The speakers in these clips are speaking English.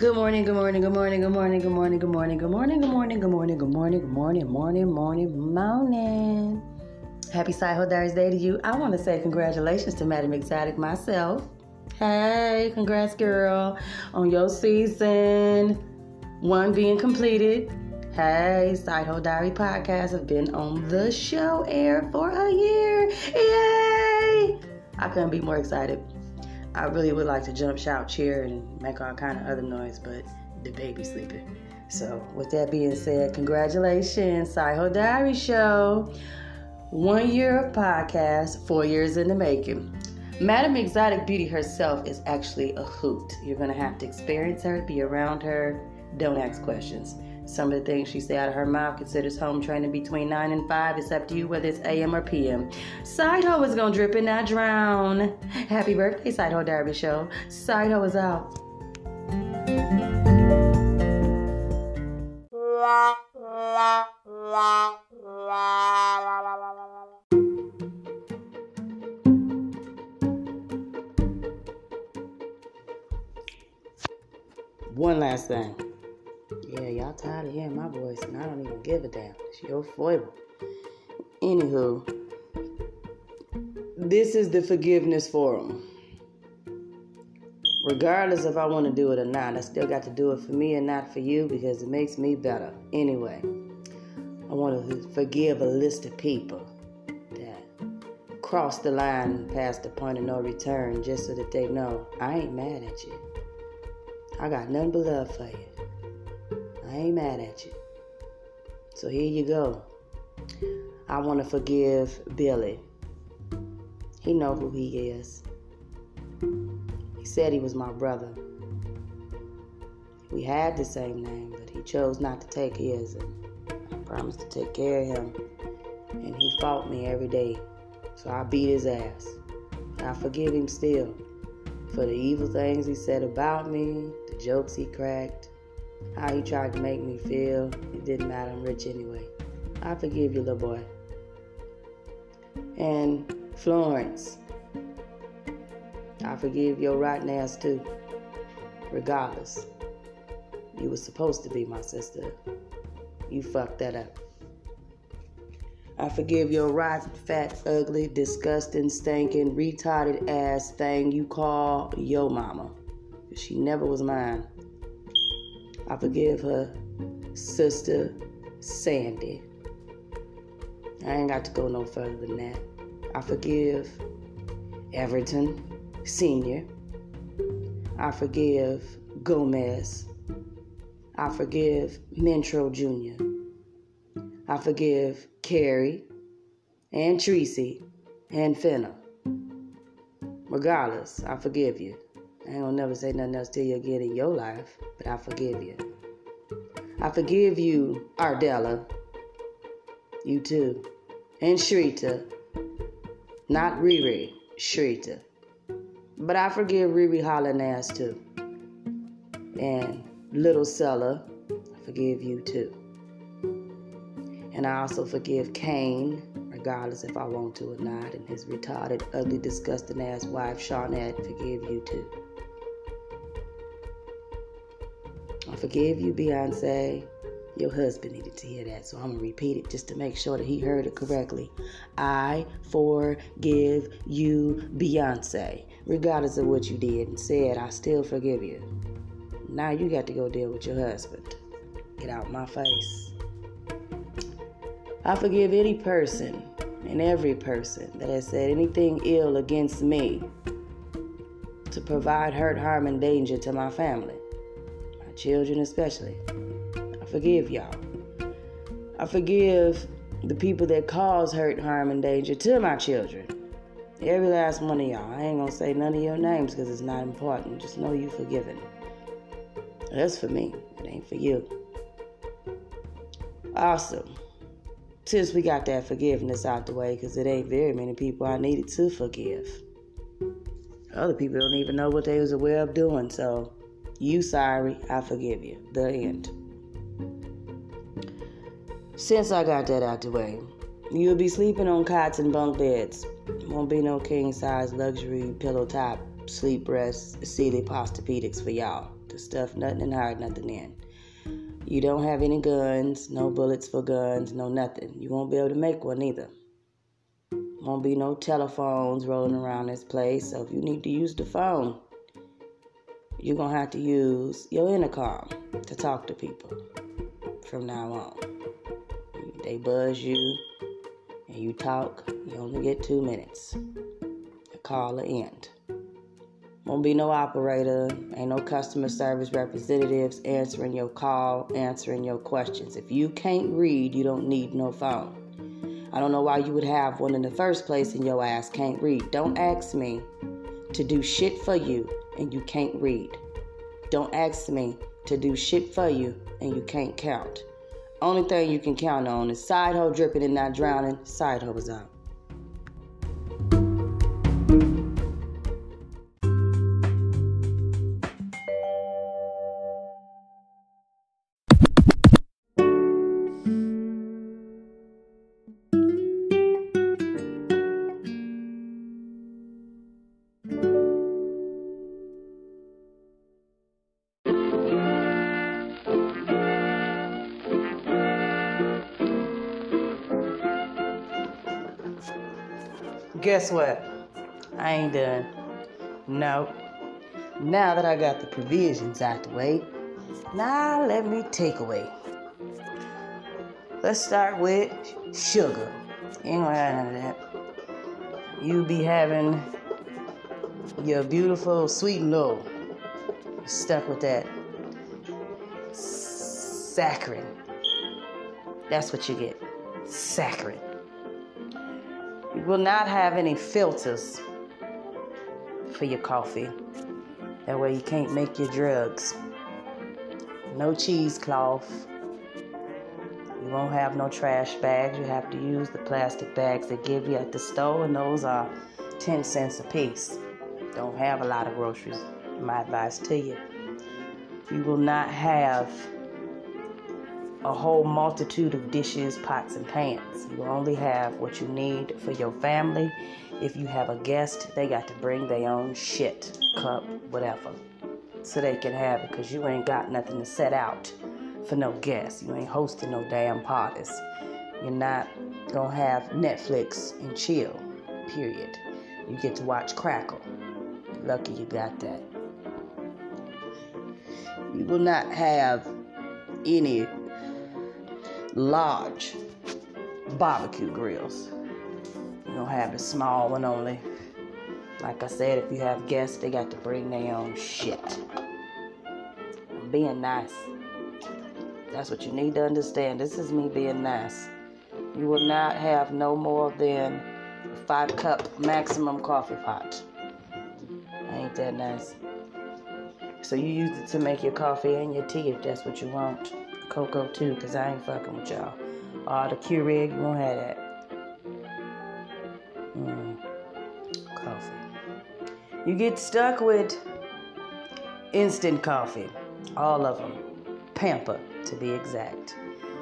Good morning, good morning, good morning, good morning, good morning, good morning, good morning, good morning, good morning, good morning, good morning, morning, morning, morning. Happy Side Diaries Day to you. I want to say congratulations to Madam Exotic myself. Hey, congrats, girl, on your season one being completed. Hey, Side Diary podcast have been on the show air for a year. Yay! I couldn't be more excited. I really would like to jump, shout, cheer, and make all kind of other noise, but the baby's sleeping. So, with that being said, congratulations, Saiho Diary Show. One year of podcast, four years in the making. Madam Exotic Beauty herself is actually a hoot. You're gonna have to experience her, be around her. Don't ask questions. Some of the things she say out of her mouth considers home training between 9 and 5. It's up to you whether it's AM or PM. Side Ho is gonna drip and not drown. Happy birthday, Side Ho Derby Show. Side Ho is out. One last thing. Yeah, y'all tired of hearing my voice, and I don't even give a damn. It's your foible. Anywho, this is the forgiveness forum. Regardless if I want to do it or not, I still got to do it for me and not for you because it makes me better. Anyway, I want to forgive a list of people that crossed the line past the point of no return just so that they know I ain't mad at you. I got nothing but love for you. I ain't mad at you. So here you go. I want to forgive Billy. He know who he is. He said he was my brother. We had the same name, but he chose not to take his, and I promised to take care of him. And he fought me every day, so I beat his ass. I forgive him still for the evil things he said about me, the jokes he cracked, how you tried to make me feel. It didn't matter. I'm rich anyway. I forgive you, little boy. And Florence, I forgive your rotten ass too. Regardless, you were supposed to be my sister. You fucked that up. I forgive your rotten, fat, ugly, disgusting, stinking, retarded ass thing you call your mama. She never was mine. I forgive her sister Sandy. I ain't got to go no further than that. I forgive Everton Sr. I forgive Gomez. I forgive Mentro Jr. I forgive Carrie and Tracy and Finna. Regardless, I forgive you. I ain't gonna never say nothing else to you again in your life, but I forgive you. I forgive you, Ardella. You too. And Shrita. Not Riri, Shrita. But I forgive Riri hollering ass too. And Little Seller, I forgive you too. And I also forgive Kane, regardless if I want to or not, and his retarded, ugly, disgusting ass wife, Shawnette, forgive you too. I forgive you, Beyonce. Your husband needed to hear that, so I'm gonna repeat it just to make sure that he heard it correctly. I forgive you, Beyonce. Regardless of what you did and said, I still forgive you. Now you got to go deal with your husband. Get out my face. I forgive any person and every person that has said anything ill against me to provide hurt, harm, and danger to my family children especially. I forgive y'all. I forgive the people that cause hurt, harm, and danger to my children. Every last one of y'all. I ain't gonna say none of your names because it's not important. Just know you forgiven. That's for me. It ain't for you. Awesome. Since we got that forgiveness out the way, because it ain't very many people I needed to forgive. Other people don't even know what they was aware of doing, so you sorry, I forgive you. The end. Since I got that out the way, you'll be sleeping on cots and bunk beds. Won't be no king size luxury pillow top sleep rest sealy posturepedics for y'all. to stuff nothing and hide nothing in. You don't have any guns, no bullets for guns, no nothing. You won't be able to make one either. Won't be no telephones rolling around this place. So if you need to use the phone, you're gonna have to use your intercom to talk to people from now on. They buzz you and you talk, you only get two minutes. The call will end. Won't be no operator, ain't no customer service representatives answering your call, answering your questions. If you can't read, you don't need no phone. I don't know why you would have one in the first place and your ass can't read. Don't ask me to do shit for you and you can't read. Don't ask me to do shit for you and you can't count. Only thing you can count on is side hoe dripping and not drowning. Side hoe is out. Guess what? I ain't done. No. Now that I got the provisions out the way, now let me take away. Let's start with sugar. You ain't gonna have none of that. You be having your beautiful sweet and low. Stuck with that saccharin. That's what you get. Saccharin. Will not have any filters for your coffee. That way you can't make your drugs. No cheesecloth. You won't have no trash bags. You have to use the plastic bags they give you at the store, and those are 10 cents a piece. Don't have a lot of groceries. My advice to you. You will not have a whole multitude of dishes, pots, and pans. You only have what you need for your family. If you have a guest, they got to bring their own shit, cup, whatever, so they can have it because you ain't got nothing to set out for no guests. You ain't hosting no damn parties. You're not gonna have Netflix and chill, period. You get to watch Crackle. Lucky you got that. You will not have any large barbecue grills. You don't have the small one only. Like I said, if you have guests, they got to bring their own shit. I'm being nice. That's what you need to understand. This is me being nice. You will not have no more than five cup maximum coffee pot. Ain't that nice? So you use it to make your coffee and your tea if that's what you want cocoa too, because I ain't fucking with y'all. All the Keurig, you won't have that. Mm. Coffee. You get stuck with instant coffee. All of them. Pamper, to be exact.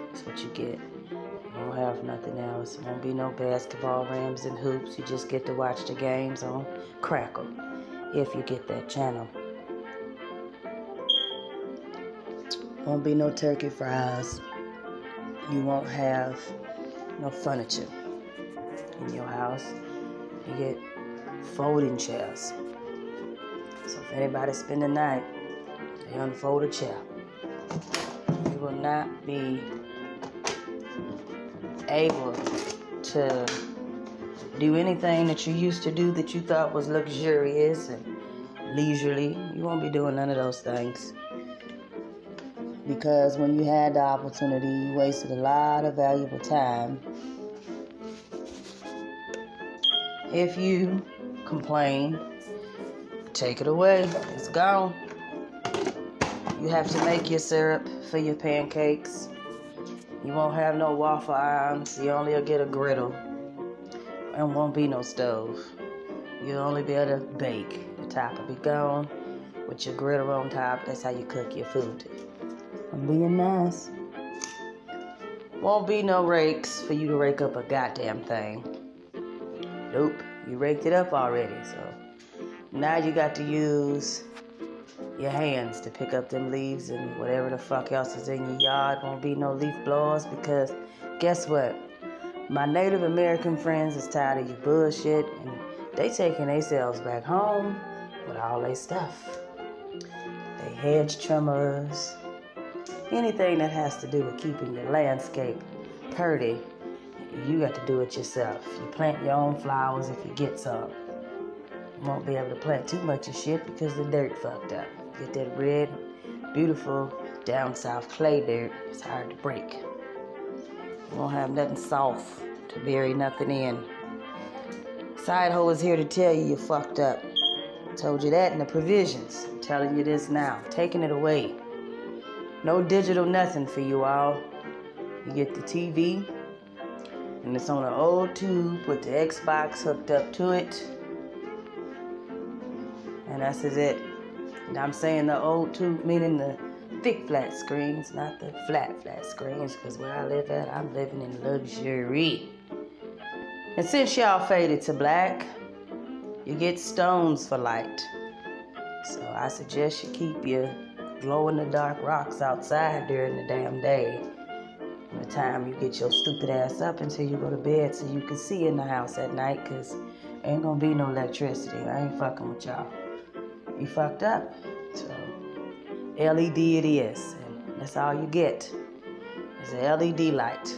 That's what you get. You won't have nothing else. Won't be no basketball rams, and hoops. You just get to watch the games on Crackle if you get that channel. Won't be no turkey fries. You won't have no furniture in your house. You get folding chairs. So if anybody spend the night, they unfold a chair. You will not be able to do anything that you used to do that you thought was luxurious and leisurely. You won't be doing none of those things because when you had the opportunity, you wasted a lot of valuable time. If you complain, take it away. It's gone. You have to make your syrup for your pancakes. You won't have no waffle irons. You only will get a griddle. And won't be no stove. You'll only be able to bake. The top will be gone with your griddle on top. That's how you cook your food. I'm being nice. Won't be no rakes for you to rake up a goddamn thing. Nope, you raked it up already, so now you got to use your hands to pick up them leaves and whatever the fuck else is in your yard. Won't be no leaf blowers because guess what? My Native American friends is tired of your bullshit and they taking themselves back home with all their stuff. They hedge trimmers, anything that has to do with keeping your landscape pretty, you got to do it yourself. You plant your own flowers if you get some. You won't be able to plant too much of shit because the dirt fucked up. Get that red, beautiful down south clay dirt. It's hard to break. You won't have nothing soft to bury nothing in. Side hoe is here to tell you you fucked up. Told you that in the provisions. I'm telling you this now. Taking it away. No digital nothing for you all. You get the TV, and it's on an old tube with the Xbox hooked up to it. And that's is it. And I'm saying the old tube, meaning the thick flat screens, not the flat flat screens, because where I live at, I'm living in luxury. And since y'all faded to black, you get stones for light. So I suggest you keep your glow in the dark rocks outside during the damn day. From the time you get your stupid ass up until you go to bed so you can see in the house at night, cause ain't gonna be no electricity. I ain't fucking with y'all you fucked up. So LED it is, and that's all you get. It's a LED light,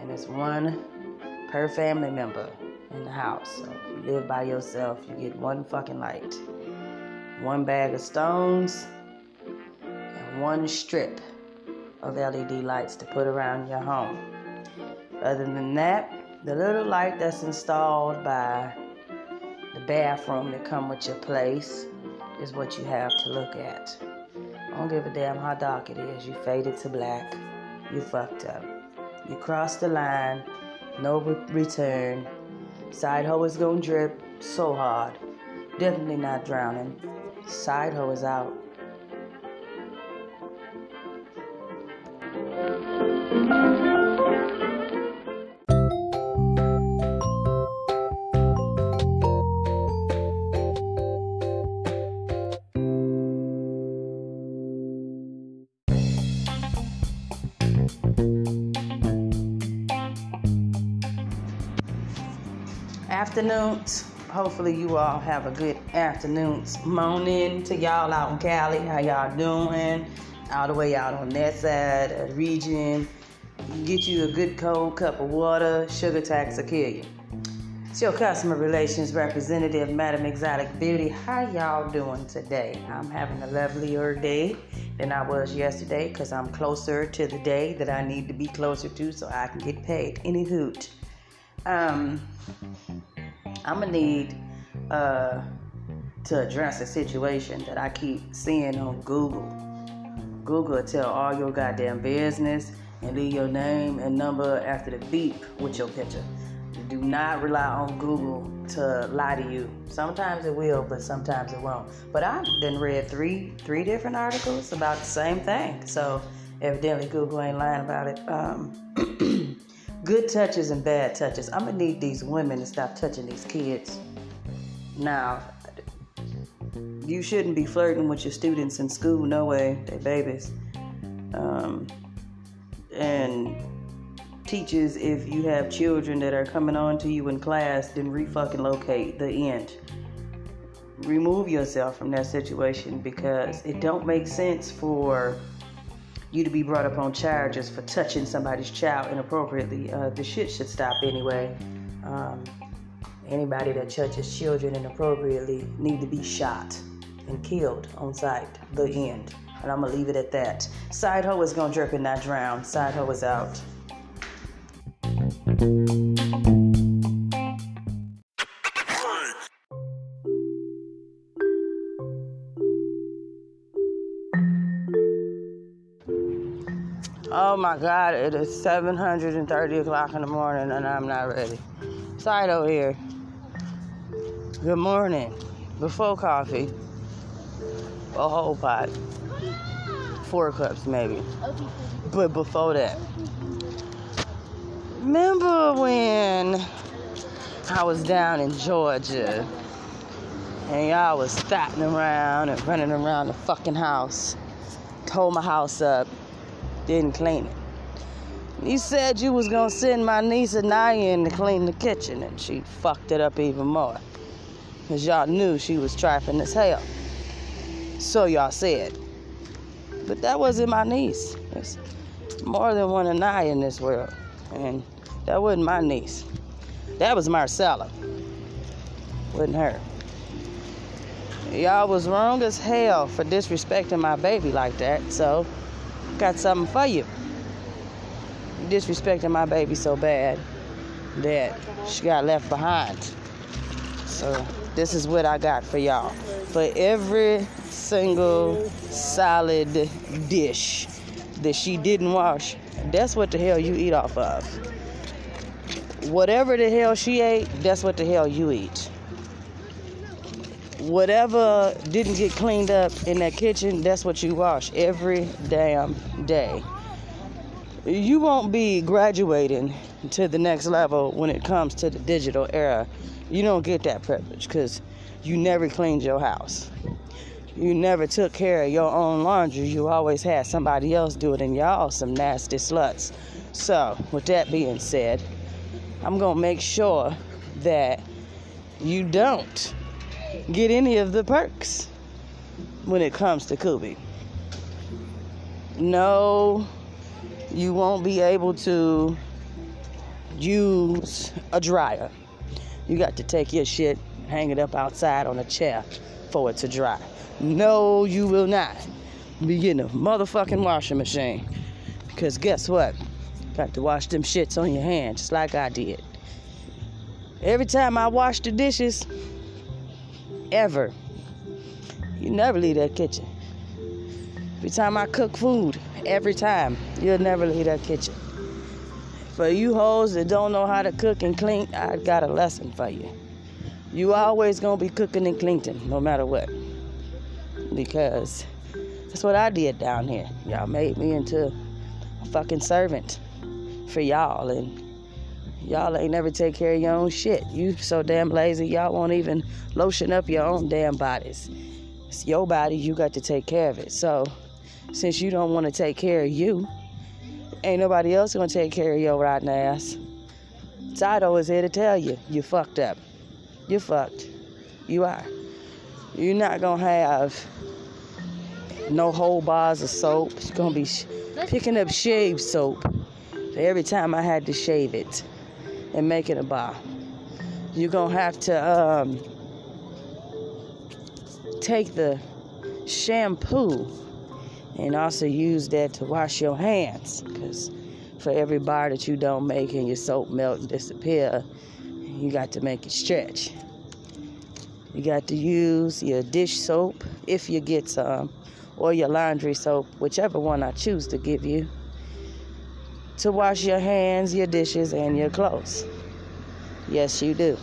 and it's one per family member in the house. So if you live by yourself, you get one fucking light, one bag of stones, one strip of LED lights to put around your home. Other than that, the little light that's installed by the bathroom that come with your place is what you have to look at. I don't give a damn how dark it is. You faded to black. You fucked up. You crossed the line. No re- return. Side hoe is gonna drip so hard. Definitely not drowning. Side hoe is out. Afternoons. Hopefully you all have a good afternoons. Morning to y'all out in Cali. How y'all doing? All the way out on that side of the region. Get you a good cold cup of water. Sugar tax will kill you. It's your customer relations representative, Madam Exotic Beauty. How y'all doing today? I'm having a lovelier day than I was yesterday because I'm closer to the day that I need to be closer to so I can get paid. Any hoot. Um, I'm gonna need uh, to address a situation that I keep seeing on Google. Google will tell all your goddamn business and leave your name and number after the beep with your picture. Do not rely on Google to lie to you. Sometimes it will, but sometimes it won't. But I've been read three three different articles about the same thing. So evidently Google ain't lying about it. Um, good touches and bad touches. I'm gonna need these women to stop touching these kids. Now, you shouldn't be flirting with your students in school. No way, they babies. Um, and teachers, if you have children that are coming on to you in class, then re-fucking locate the end. Remove yourself from that situation because it don't make sense for you to be brought up on charges for touching somebody's child inappropriately. Uh, the shit should stop anyway. Um, anybody that touches children inappropriately need to be shot and killed on sight. The end. And I'm gonna leave it at that. Side hoe is gonna drip and not drown. Side hoe is out. My God, it is 730 o'clock in the morning and I'm not ready. Sido here. Good morning. Before coffee, a whole pot. Four cups maybe. But before that, remember when I was down in Georgia And y'all was stopping around and running around the fucking house. Tore my house up. Didn't clean it. You said you was gonna send my niece Anaya in to clean the kitchen, and she fucked it up even more. Cause y'all knew she was trifling as hell. So y'all said. But that wasn't my niece. There's more than one Anaya in this world. And that wasn't my niece. That was Marcella. Wasn't her. Y'all was wrong as hell for disrespecting my baby like that, so got something for you. Disrespecting my baby so bad that she got left behind. So this is what I got for y'all. For every single solid dish that she didn't wash, that's what the hell you eat off of. Whatever the hell she ate, that's what the hell you eat. Whatever didn't get cleaned up in that kitchen, that's what you wash every damn day. You won't be graduating to the next level when it comes to the digital era. You don't get that privilege because you never cleaned your house. You never took care of your own laundry. You always had somebody else do it, and y'all some nasty sluts. So, with that being said, I'm going to make sure that you don't get any of the perks when it comes to Kubi. No, you won't be able to use a dryer. You got to take your shit, hang it up outside on a chair for it to dry. No, you will not be getting a motherfucking washing machine. Because guess what? Got to wash them shits on your hands, just like I did. Every time I wash the dishes, ever, you never leave that kitchen. Every time I cook food, every time, you'll never leave that kitchen. For you hoes that don't know how to cook and clean, I got a lesson for you. You always gonna be cooking and cleaning, no matter what because that's what I did down here. Y'all made me into a fucking servant for y'all, and y'all ain't never take care of your own shit. You so damn lazy, y'all won't even lotion up your own damn bodies. It's your body, you got to take care of it. So, since you don't want to take care of you, ain't nobody else gonna take care of your rotten ass. Title is here to tell you, you fucked up. You fucked. You are. You're not gonna have no whole bars of soap. You're gonna be sh- picking up shave soap every time I had to shave it and make it a bar. You're gonna have to um, take the shampoo and also use that to wash your hands because for every bar that you don't make and your soap melt and disappear, you got to make it stretch. You got to use your dish soap if you get some or your laundry soap, whichever one I choose to give you, to wash your hands, your dishes, and your clothes. Yes, you do.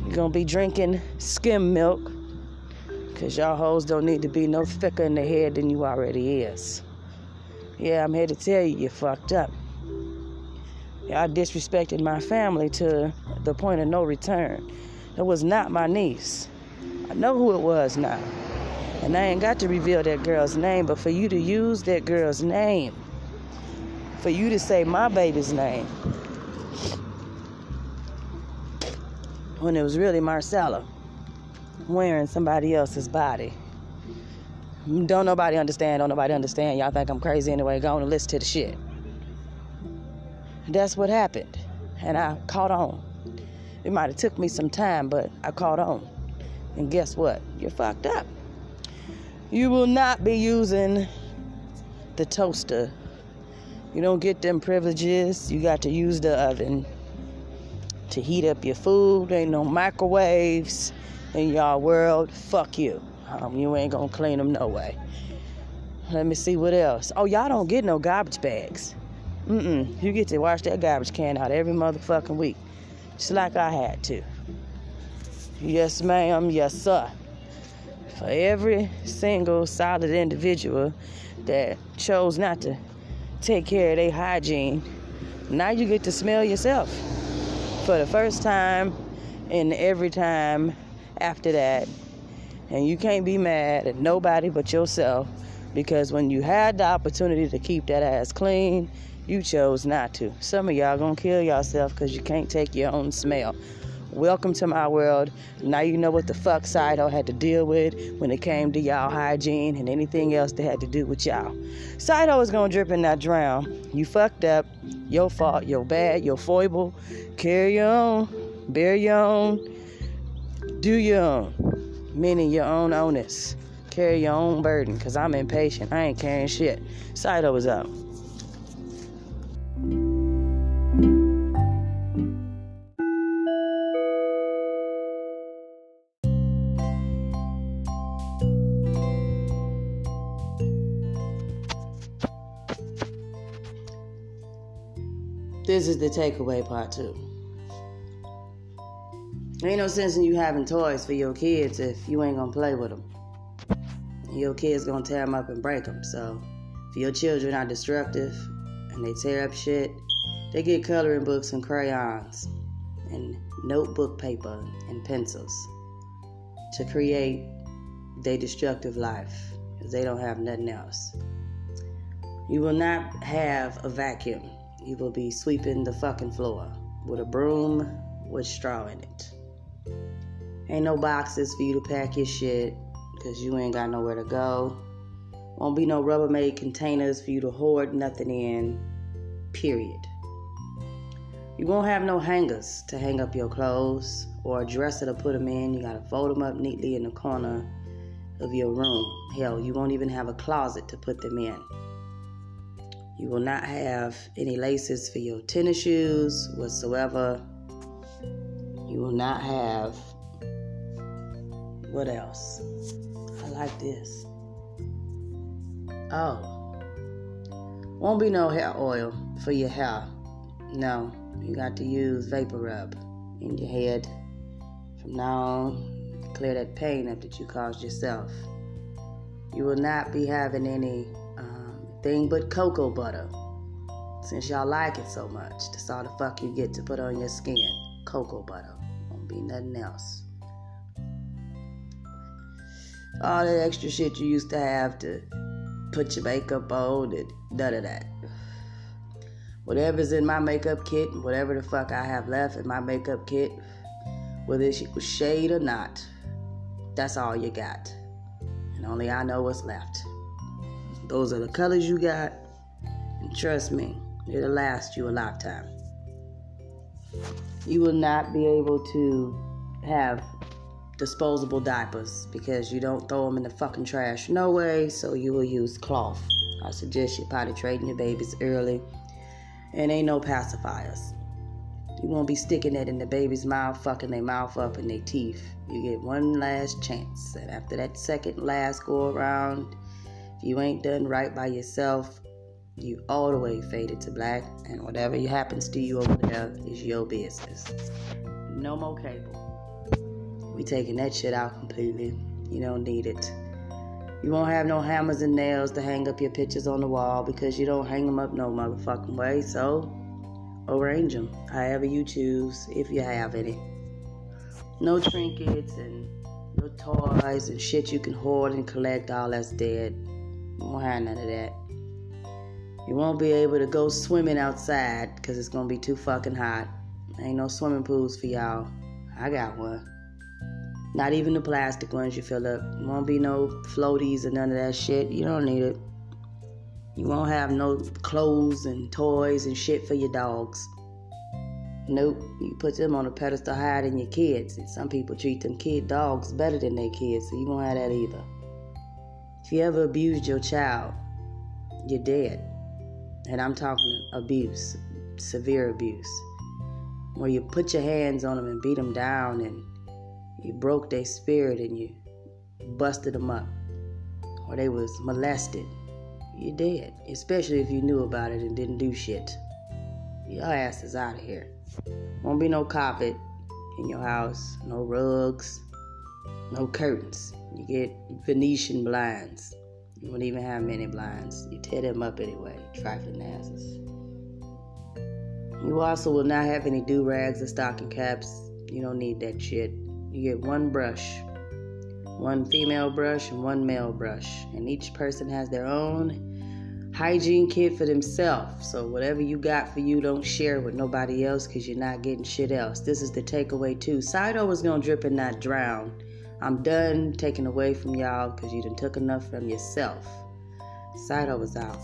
You're going to be drinking skim milk because y'all hoes don't need to be no thicker in the head than you already is. Yeah, I'm here to tell you, you fucked up. Y'all disrespected my family to the point of no return. It was not my niece. I know who it was now. And I ain't got to reveal that girl's name, but for you to use that girl's name, for you to say my baby's name, when it was really Marcella wearing somebody else's body. Don't nobody understand, don't nobody understand. Y'all think I'm crazy anyway, go on and listen to the shit. That's what happened. And I caught on. It might have took me some time, but I caught on. And guess what? You're fucked up. You will not be using the toaster. You don't get them privileges. You got to use the oven to heat up your food. Ain't no microwaves in y'all world. Fuck you. Um, you ain't gonna clean them no way. Let me see what else. Oh, y'all don't get no garbage bags. Mm-mm. You get to wash that garbage can out every motherfucking week. Just like I had to. Yes, ma'am. Yes, sir for every single solid individual that chose not to take care of their hygiene, now you get to smell yourself for the first time and every time after that. And you can't be mad at nobody but yourself because when you had the opportunity to keep that ass clean, you chose not to. Some of y'all gonna kill yourself because you can't take your own smell. Welcome to my world. Now you know what the fuck Sido had to deal with when it came to y'all hygiene and anything else that had to do with y'all. Sido is gonna drip and not drown. You fucked up. Your fault. Your bad. Your foible. Carry your own. Bear your own. Do your own. Meaning your own onus. Carry your own burden. Cause I'm impatient. I ain't carrying shit. Sido is up. This is the takeaway part two. Ain't no sense in you having toys for your kids if you ain't gonna play with them. Your kids gonna tear them up and break them. So, if your children are destructive and they tear up shit, they get coloring books and crayons and notebook paper and pencils to create their destructive life because they don't have nothing else. You will not have a vacuum you will be sweeping the fucking floor with a broom with straw in it. Ain't no boxes for you to pack your shit because you ain't got nowhere to go. Won't be no Rubbermaid containers for you to hoard nothing in, period. You won't have no hangers to hang up your clothes or a dresser to put them in. You gotta fold them up neatly in the corner of your room. Hell, you won't even have a closet to put them in. You will not have any laces for your tennis shoes whatsoever. You will not have. What else? I like this. Oh. Won't be no hair oil for your hair. No. You got to use vapor rub in your head. From now on, clear that pain up that you caused yourself. You will not be having any um, thing but cocoa butter. Since y'all like it so much, that's all the fuck you get to put on your skin. Cocoa butter. Won't be nothing else. All that extra shit you used to have to put your makeup on and none of that. Whatever's in my makeup kit, whatever the fuck I have left in my makeup kit, whether it's shade or not, that's all you got. And only I know what's left. Those are the colors you got. And trust me, it'll last you a lifetime. You will not be able to have disposable diapers because you don't throw them in the fucking trash no way, so you will use cloth. I suggest you potty training your babies early. And ain't no pacifiers. You won't be sticking that in the baby's mouth, fucking their mouth up and their teeth. You get one last chance. And after that second last go around, if you ain't done right by yourself, you all the way faded to black, and whatever happens to you over there is your business. No more cable. We taking that shit out completely. You don't need it. You won't have no hammers and nails to hang up your pictures on the wall because you don't hang them up no motherfucking way. So, arrange them however you choose, if you have any. No trinkets and no toys and shit you can hoard and collect, all that's dead. You won't have none of that. You won't be able to go swimming outside because it's to be too fucking hot. Ain't no swimming pools for y'all. I got one. Not even the plastic ones you fill up. Won't be no floaties or none of that shit. You don't need it. You won't have no clothes and toys and shit for your dogs. Nope. You put them on a pedestal higher than your kids. And some people treat them kid dogs better than their kids, so you won't have that either. If you ever abused your child, you're dead. And I'm talking abuse, severe abuse, where you put your hands on them and beat them down and you broke their spirit and you busted them up, or they was molested. You're dead, especially if you knew about it and didn't do shit. Your ass is out of here. Won't be no carpet in your house, no rugs, no curtains. You get Venetian blinds. You won't even have many blinds. You tear them up anyway, trifling asses. You also will not have any do rags or stocking caps. You don't need that shit. You get one brush, one female brush and one male brush, and each person has their own hygiene kit for themselves. So whatever you got for you, don't share with nobody else because you're not getting shit else. This is the takeaway too. Sido was gonna drip and not drown. I'm done taking away from y'all because you done took enough from yourself. Sido was out.